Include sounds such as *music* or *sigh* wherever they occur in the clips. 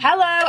Hello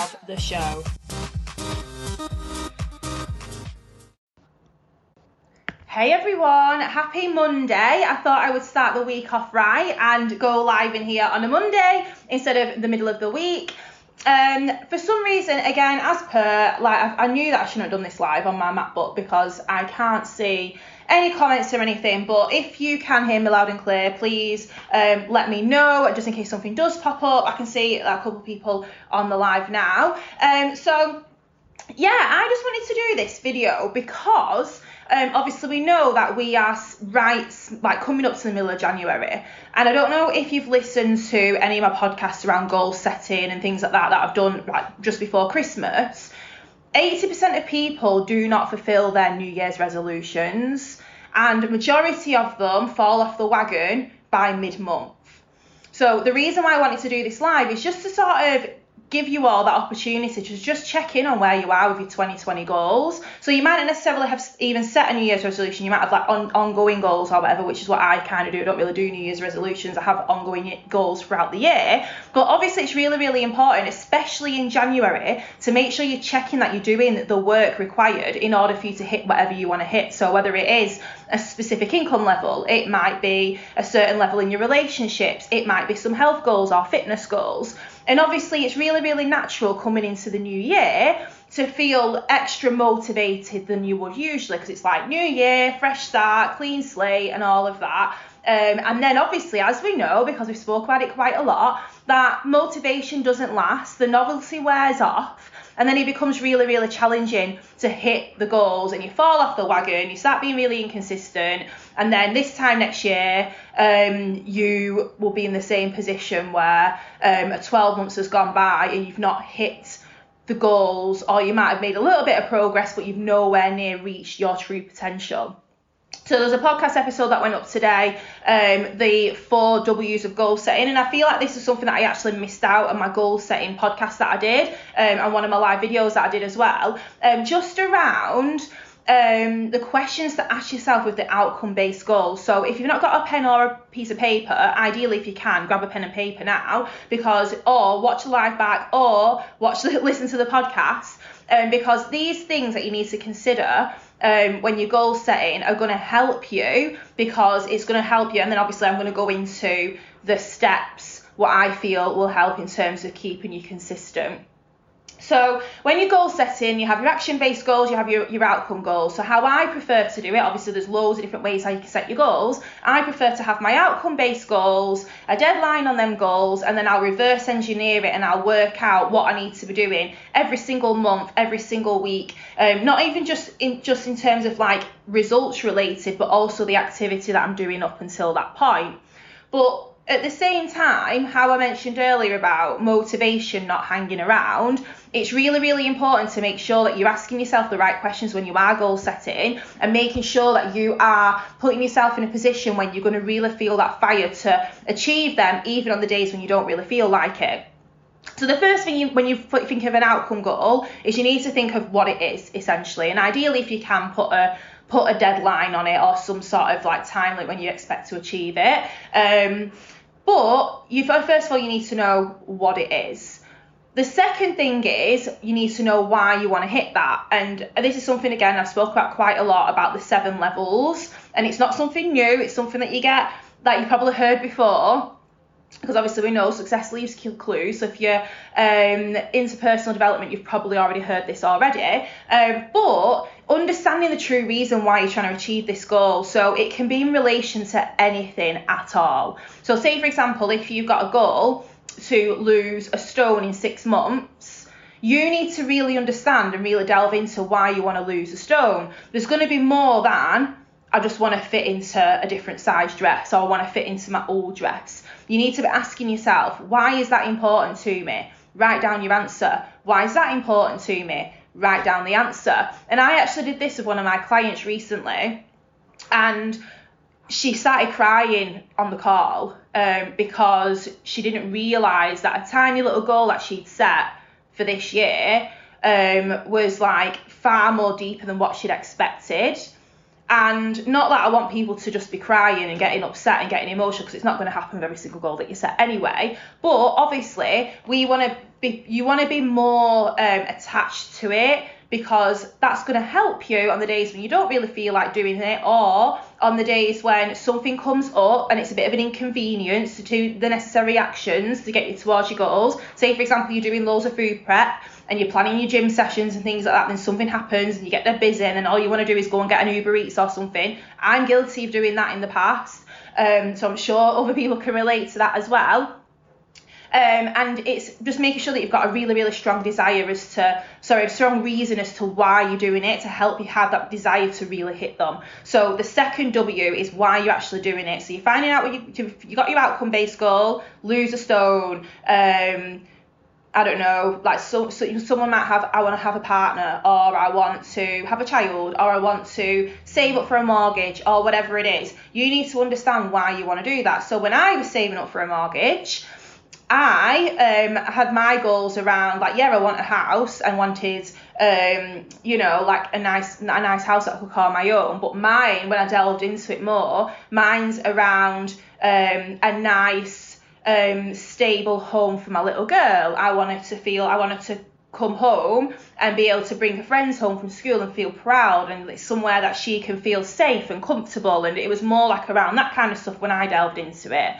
of the show. Hey everyone, happy Monday. I thought I would start the week off right and go live in here on a Monday instead of the middle of the week. Um, for some reason, again, as per, like I, I knew that I shouldn't have done this live on my MacBook because I can't see any comments or anything. But if you can hear me loud and clear, please um, let me know, just in case something does pop up. I can see a couple people on the live now. Um, so yeah, I just wanted to do this video because um, obviously we know that we are right like coming up to the middle of January and I don't know if you've listened to any of my podcasts around goal setting and things like that that I've done like just before Christmas. 80% of people do not fulfill their New Year's resolutions and majority of them fall off the wagon by mid-month. So the reason why I wanted to do this live is just to sort of give you all that opportunity to just check in on where you are with your 2020 goals. So you might not necessarily have even set a New Year's resolution. You might have like on, ongoing goals or whatever, which is what I kind of do. I don't really do New Year's resolutions. I have ongoing goals throughout the year. But obviously, it's really, really important, especially in January, to make sure you're checking that you're doing the work required in order for you to hit whatever you want to hit. So whether it is a specific income level, it might be a certain level in your relationships, it might be some health goals or fitness goals. And obviously, it's really, really natural coming into the new year to feel extra motivated than you would usually because it's like new year, fresh start, clean slate, and all of that. Um, and then obviously, as we know, because we've spoke about it quite a lot, that motivation doesn't last, the novelty wears off, and then it becomes really, really challenging to hit the goals, and you fall off the wagon, you start being really inconsistent, and then this time next year, um, you will be in the same position where um, 12 months has gone by and you've not hit the goals, or you might have made a little bit of progress, but you've nowhere near reached your true potential. So there's a podcast episode that went up today, um, the four W's of goal setting, and I feel like this is something that I actually missed out on my goal setting podcast that I did, um, and one of my live videos that I did as well, um, just around um, the questions to ask yourself with the outcome based goals. So if you've not got a pen or a piece of paper, ideally if you can, grab a pen and paper now because or watch the live back or watch the, *laughs* listen to the podcast um, because these things that you need to consider um, when you're goal setting are going to help you because it's going to help you and then obviously I'm going to go into the steps what I feel will help in terms of keeping you consistent. So when you're goal setting, you have your action-based goals, you have your, your outcome goals. So how I prefer to do it, obviously there's loads of different ways how you can set your goals. I prefer to have my outcome-based goals, a deadline on them goals, and then I'll reverse engineer it and I'll work out what I need to be doing every single month, every single week. Um, not even just in just in terms of like results related, but also the activity that I'm doing up until that point. But at the same time, how I mentioned earlier about motivation not hanging around, it's really, really important to make sure that you're asking yourself the right questions when you are goal setting and making sure that you are putting yourself in a position when you're going to really feel that fire to achieve them, even on the days when you don't really feel like it. So the first thing you, when you think of an outcome goal is you need to think of what it is essentially, and ideally if you can put a put a deadline on it or some sort of like time limit when you expect to achieve it. Um, but you first of all you need to know what it is. The second thing is you need to know why you want to hit that. And this is something again I've spoke about quite a lot about the seven levels. And it's not something new, it's something that you get that you've probably heard before because obviously we know success leaves clues. So if you're um, into personal development, you've probably already heard this already. Um, but understanding the true reason why you're trying to achieve this goal. So it can be in relation to anything at all. So say for example, if you've got a goal to lose a stone in six months. You need to really understand and really delve into why you want to lose a stone. There's going to be more than I just want to fit into a different size dress or I want to fit into my old dress. You need to be asking yourself, why is that important to me? Write down your answer. Why is that important to me? Write down the answer. And I actually did this with one of my clients recently, and she started crying on the call um, because she didn't realise that a tiny little goal that she'd set for this year um, was like far more deeper than what she'd expected. And not that I want people to just be crying and getting upset and getting emotional because it's not going to happen with every single goal that you set anyway. But obviously, we want to be, you want to be more um, attached to it because that's going to help you on the days when you don't really feel like doing it or on the days when something comes up and it's a bit of an inconvenience to do the necessary actions to get you towards your goals. Say, for example, you're doing loads of food prep and you're planning your gym sessions and things like that, then something happens and you get there busy and then all you want to do is go and get an Uber Eats or something. I'm guilty of doing that in the past. Um, so I'm sure other people can relate to that as well. Um, and it's just making sure that you've got a really, really strong desire as to, sorry, a strong reason as to why you're doing it to help you have that desire to really hit them. So the second W is why you're actually doing it. So you're finding out what you, you got your outcome based goal, lose a stone, um, I don't know, like so, so someone might have, I want to have a partner, or I want to have a child, or I want to save up for a mortgage, or whatever it is. You need to understand why you want to do that. So when I was saving up for a mortgage, I um, had my goals around like yeah I want a house. I wanted um, you know like a nice a nice house that I could call my own. But mine when I delved into it more mine's around um, a nice um, stable home for my little girl. I wanted to feel I wanted to come home and be able to bring her friends home from school and feel proud and it's somewhere that she can feel safe and comfortable. And it was more like around that kind of stuff when I delved into it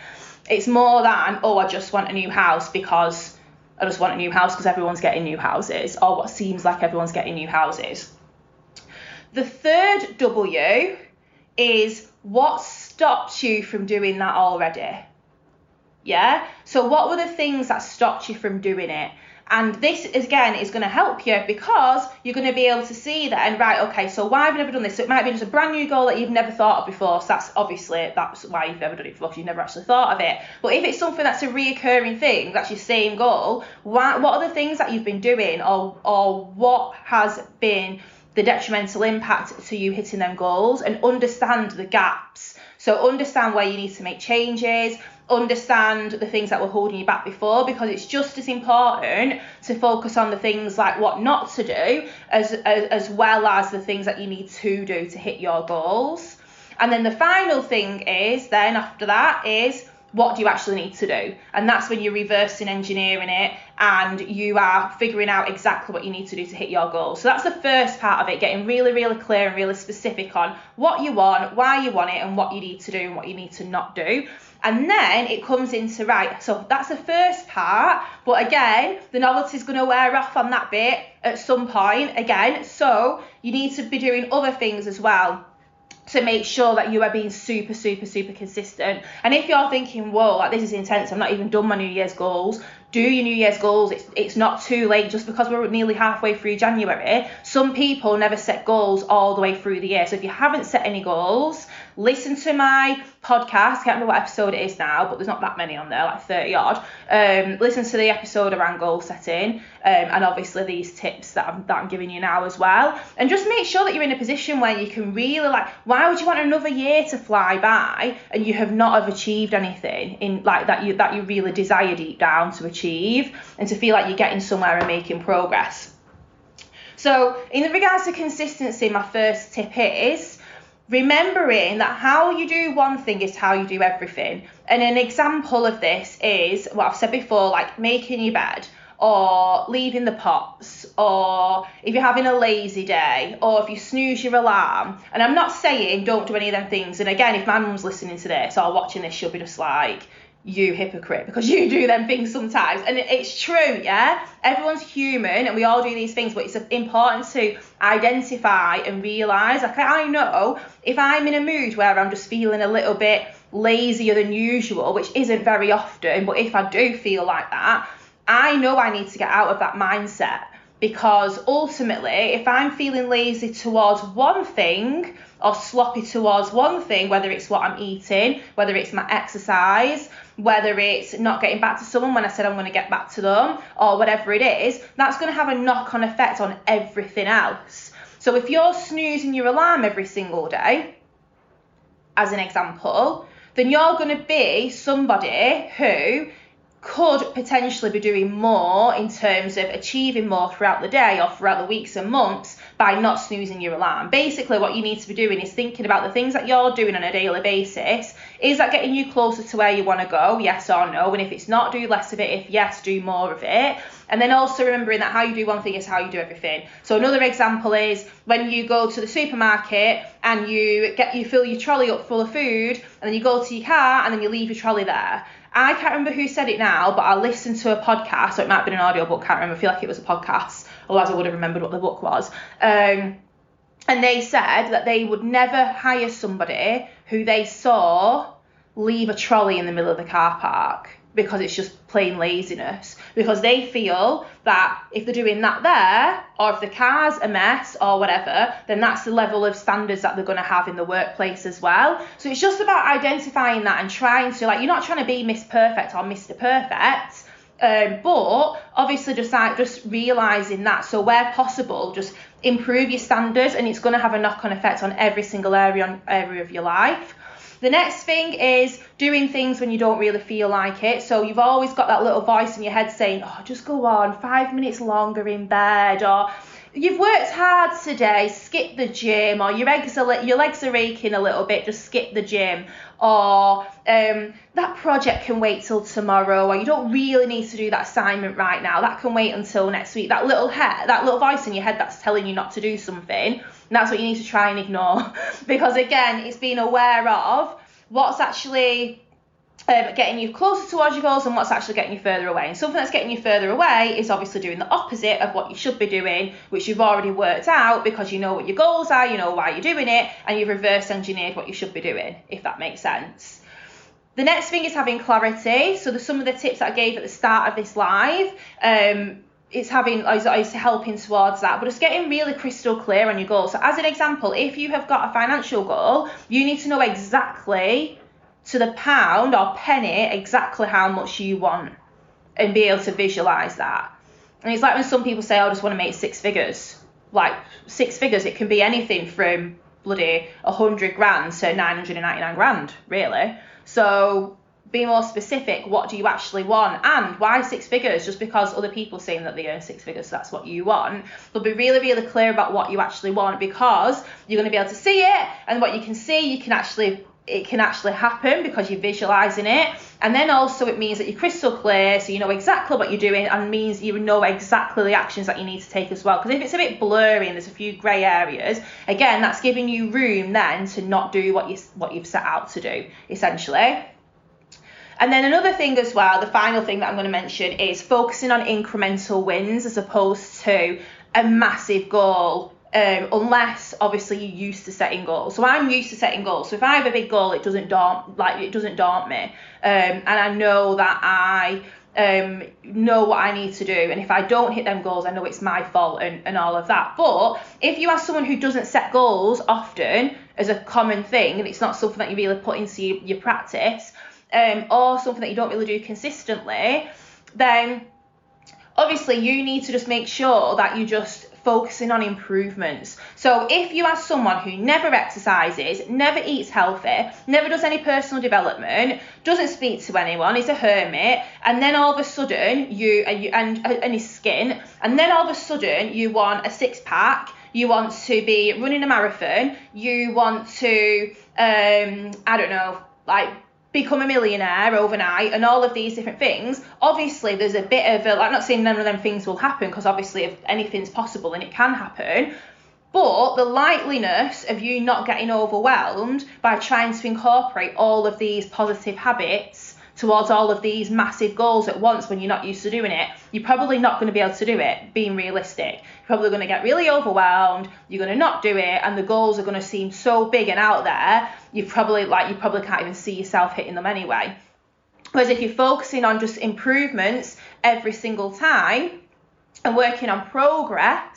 it's more than, oh, I just want a new house because I just want a new house because everyone's getting new houses, or what seems like everyone's getting new houses. The third W is what stopped you from doing that already? Yeah? So, what were the things that stopped you from doing it? And this again is going to help you because you're going to be able to see that and right, okay, so why have I never done this? So it might be just a brand new goal that you've never thought of before. So that's obviously that's why you've never done it before because you've never actually thought of it. But if it's something that's a reoccurring thing, that's your same goal, why, what are the things that you've been doing or or what has been the detrimental impact to you hitting them goals and understand the gaps. So understand where you need to make changes, understand the things that were holding you back before because it's just as important to focus on the things like what not to do as, as, as well as the things that you need to do to hit your goals. And then the final thing is then after that is what do you actually need to do? And that's when you're reversing engineering it and you are figuring out exactly what you need to do to hit your goals. So that's the first part of it, getting really, really clear and really specific on what you want, why you want it, and what you need to do and what you need to not do. And then it comes into right. So that's the first part. But again, the novelty is going to wear off on that bit at some point again. So you need to be doing other things as well to make sure that you are being super, super, super consistent. And if you're thinking, whoa, like this is intense, I'm not even done my New Year's goals, do your New Year's goals. It's, it's not too late just because we're nearly halfway through January. Some people never set goals all the way through the year. So if you haven't set any goals, listen to my podcast. I can't remember what episode it is now, but there's not that many on there, like 30 odd. Um, listen to the episode around goal setting, um, and obviously these tips that I'm, that I'm giving you now as well. And just make sure that you're in a position where you can really like. Why would you want another year to fly by and you have not have achieved anything in like that you that you really desire deep down to achieve and to feel like you're getting somewhere and making progress. So in regards to consistency, my first tip is remembering that how you do one thing is how you do everything. And an example of this is what I've said before, like making your bed or leaving the pots or if you're having a lazy day or if you snooze your alarm. And I'm not saying don't do any of them things. And again, if my mum's listening to this or watching this, she'll be just like, you hypocrite because you do them things sometimes. And it's true yeah? Everyone's human and we all do these things but it's important to identify and realize like i know if i'm in a mood where i'm just feeling a little bit lazier than usual which isn't very often but if i do feel like that i know i need to get out of that mindset. Because ultimately if i'm feeling lazy towards one thing or sloppy towards one thing whether it's what i'm eating whether it's my exercise whether it's not getting back to someone when I said I'm going to get back to them, or whatever it is, that's going to have a knock on effect on everything else. So if you're snoozing your alarm every single day, as an example, then you're going to be somebody who could potentially be doing more in terms of achieving more throughout the day or throughout the weeks and months by not snoozing your alarm. Basically, what you need to be doing is thinking about the things that you're doing on a daily basis. Is that getting you closer to where you want to go? Yes or no? And if it's not, do less of it. If yes, do more of it. And then also remembering that how you do one thing is how you do everything. So another example is when you go to the supermarket and you get you fill your trolley up full of food and then you go to your car and then you leave your trolley there. I can't remember who said it now, but I listened to a podcast, so it might have been an audio book, can't remember. I feel like it was a podcast, otherwise I would have remembered what the book was. Um, and they said that they would never hire somebody who they saw leave a trolley in the middle of the car park because it's just plain laziness. Because they feel that if they're doing that there, or if the car's a mess or whatever, then that's the level of standards that they're going to have in the workplace as well. So it's just about identifying that and trying to, like, you're not trying to be Miss Perfect or Mr. Perfect. Um, but obviously just like just realizing that so where possible just improve your standards and it's going to have a knock-on effect on every single area on, area of your life the next thing is doing things when you don't really feel like it. So you've always got that little voice in your head saying, oh, just go on, five minutes longer in bed, or you've worked hard today, skip the gym, or your legs are your legs are aching a little bit, just skip the gym, or um, that project can wait till tomorrow, or you don't really need to do that assignment right now, that can wait until next week. That little head, that little voice in your head that's telling you not to do something and that's what you need to try and ignore. *laughs* because again, it's being aware of what's actually um, getting you closer towards your goals and what's actually getting you further away. And something that's getting you further away is obviously doing the opposite of what you should be doing, which you've already worked out because you know what your goals are, you know why you're doing it, and you've reverse engineered what you should be doing, if that makes sense. The next thing is having clarity. So, the, some of the tips that I gave at the start of this live, um, it's having is, helping towards that. But it's getting really crystal clear on your goal. So as an example if you have got a financial goal you need to know exactly to the pound or penny exactly how much you want and be able to visualize that. And it's like when some people say oh, i just want to make six figures. Like six figures it can be anything from bloody 100 grand to 999 grand really. So be more specific what do you actually want? And why six figures? Just because other people saying that they earn six figures so that's what you want. But be really really clear about what you actually want because you're going to be able to see it and what you can see you can actually it can actually happen because you're visualizing it. And then also it means that you're crystal clear so you know exactly what you're doing and means you know exactly the actions that you need to take as well. Because if it's a bit blurry and there's a few grey areas again that's giving you room then to not do what you what you've set out to do essentially and then another thing as well, the final thing that I'm going to mention is focusing on incremental wins as opposed to a massive goal. Um, unless obviously you're used to setting goals. So I'm used to setting goals. So if I have a big goal, it doesn't daunt like it doesn't daunt me. Um, and I know that I um, know what I need to do. And if I don't hit them goals, I know it's my fault and, and all of that. But if you are someone who doesn't set goals often as a common thing, and it's not something that you really put into your, your practice, um, or something that you don't really do consistently, then obviously you need to just make sure that you just focusing on improvements. So if you are someone who never exercises, never eats healthy, never does any personal development, doesn't speak to anyone, is a hermit, and then all of a sudden you and you, and, and his skin, and then all of a sudden you want a six pack, you want to be running a marathon, you want to um I don't know like become a millionaire overnight and all of these different things obviously there's a bit of a I'm not saying none of them things will happen because obviously if anything's possible and it can happen but the likeliness of you not getting overwhelmed by trying to incorporate all of these positive habits towards all of these massive goals at once when you're not used to doing it, you're probably not going to be able to do it, being realistic. You're probably going to get really overwhelmed, you're going to not do it, and the goals are going to seem so big and out there, you probably like you probably can't even see yourself hitting them anyway. Whereas if you're focusing on just improvements every single time and working on progress,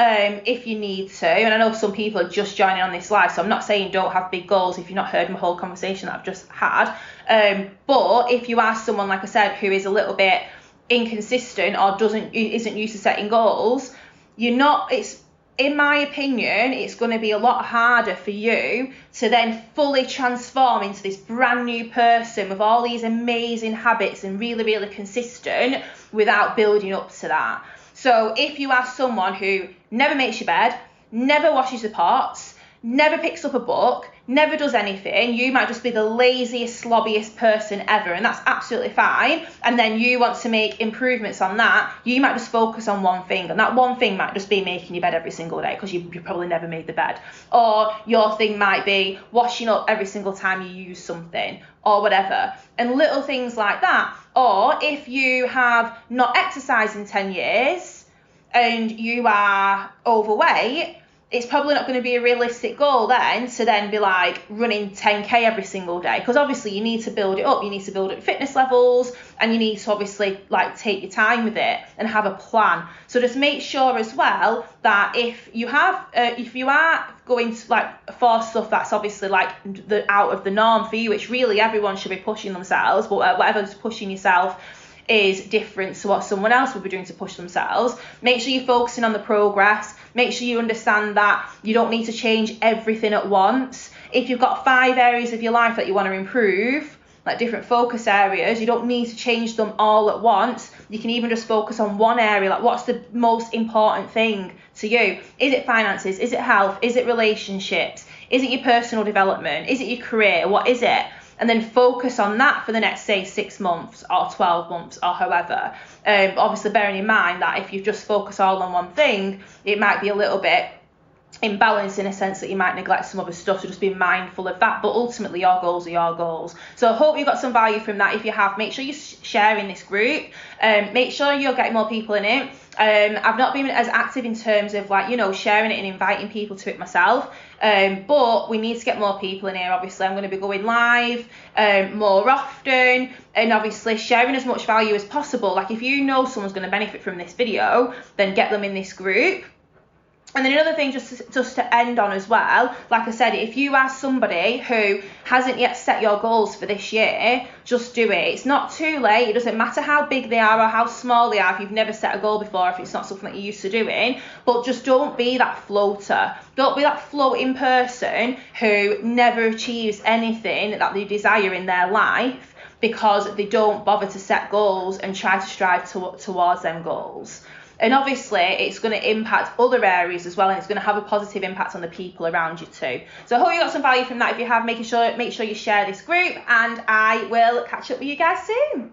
um, if you need to. And I know some people are just joining on this live, so I'm not saying don't have big goals if you've not heard my whole conversation that I've just had. Um, but if you are someone, like I said, who is a little bit inconsistent or doesn't isn't used to setting goals, you're not. It's in my opinion, it's going to be a lot harder for you to then fully transform into this brand new person with all these amazing habits and really, really consistent without building up to that. So if you are someone who never makes your bed, never washes the pots, never picks up a book, never does anything, you might just be the laziest, slobbiest person ever, and that's absolutely fine. And then you want to make improvements on that, you might just focus on one thing, and that one thing might just be making your bed every single day because you, you probably never made the bed. Or your thing might be washing up every single time you use something, or whatever. And little things like that. Or if you have not exercised in 10 years and you are overweight, it's probably not going to be a realistic goal then to then be like running 10k every single day because obviously you need to build it up you need to build up fitness levels and you need to obviously like take your time with it and have a plan so just make sure as well that if you have uh, if you are going to like for stuff that's obviously like the out of the norm for you which really everyone should be pushing themselves but whatever's pushing yourself is different to what someone else would be doing to push themselves. Make sure you're focusing on the progress. Make sure you understand that you don't need to change everything at once. If you've got five areas of your life that you want to improve, like different focus areas, you don't need to change them all at once. You can even just focus on one area, like what's the most important thing to you? Is it finances? Is it health? Is it relationships? Is it your personal development? Is it your career? What is it? And then focus on that for the next say six months or 12 months or however. Um, obviously bearing in mind that if you just focus all on one thing it might be a little bit imbalance in a sense that you might neglect some other stuff so just be mindful of that. But ultimately your goals are your goals. So I hope you got some value from that. If you have make sure you share in this group. Um, make sure you're getting more people in it um, I've not been as active in terms of like you know sharing it and inviting people to it myself um, but we need to get more people in here. Obviously, I'm going to be going live um, more often and obviously sharing as much value as possible. Like if you know someone's going to benefit from this video, then get them in this group. And then another thing, just to, just to end on as well, like I said, if you are somebody who hasn't yet set your goals for this year, just do it. It's not too late. It doesn't matter how big they are or how small they are. If you've never set a goal before, if it's not something that you're used to doing, but just don't be that floater. Don't be that floating person who never achieves anything that they desire in their life because they don't bother to set goals and try to strive to, towards them goals. And obviously, it's going to impact other areas as well, and it's going to have a positive impact on the people around you too. So I hope you got some value from that. If you have, making sure make sure you share this group, and I will catch up with you guys soon.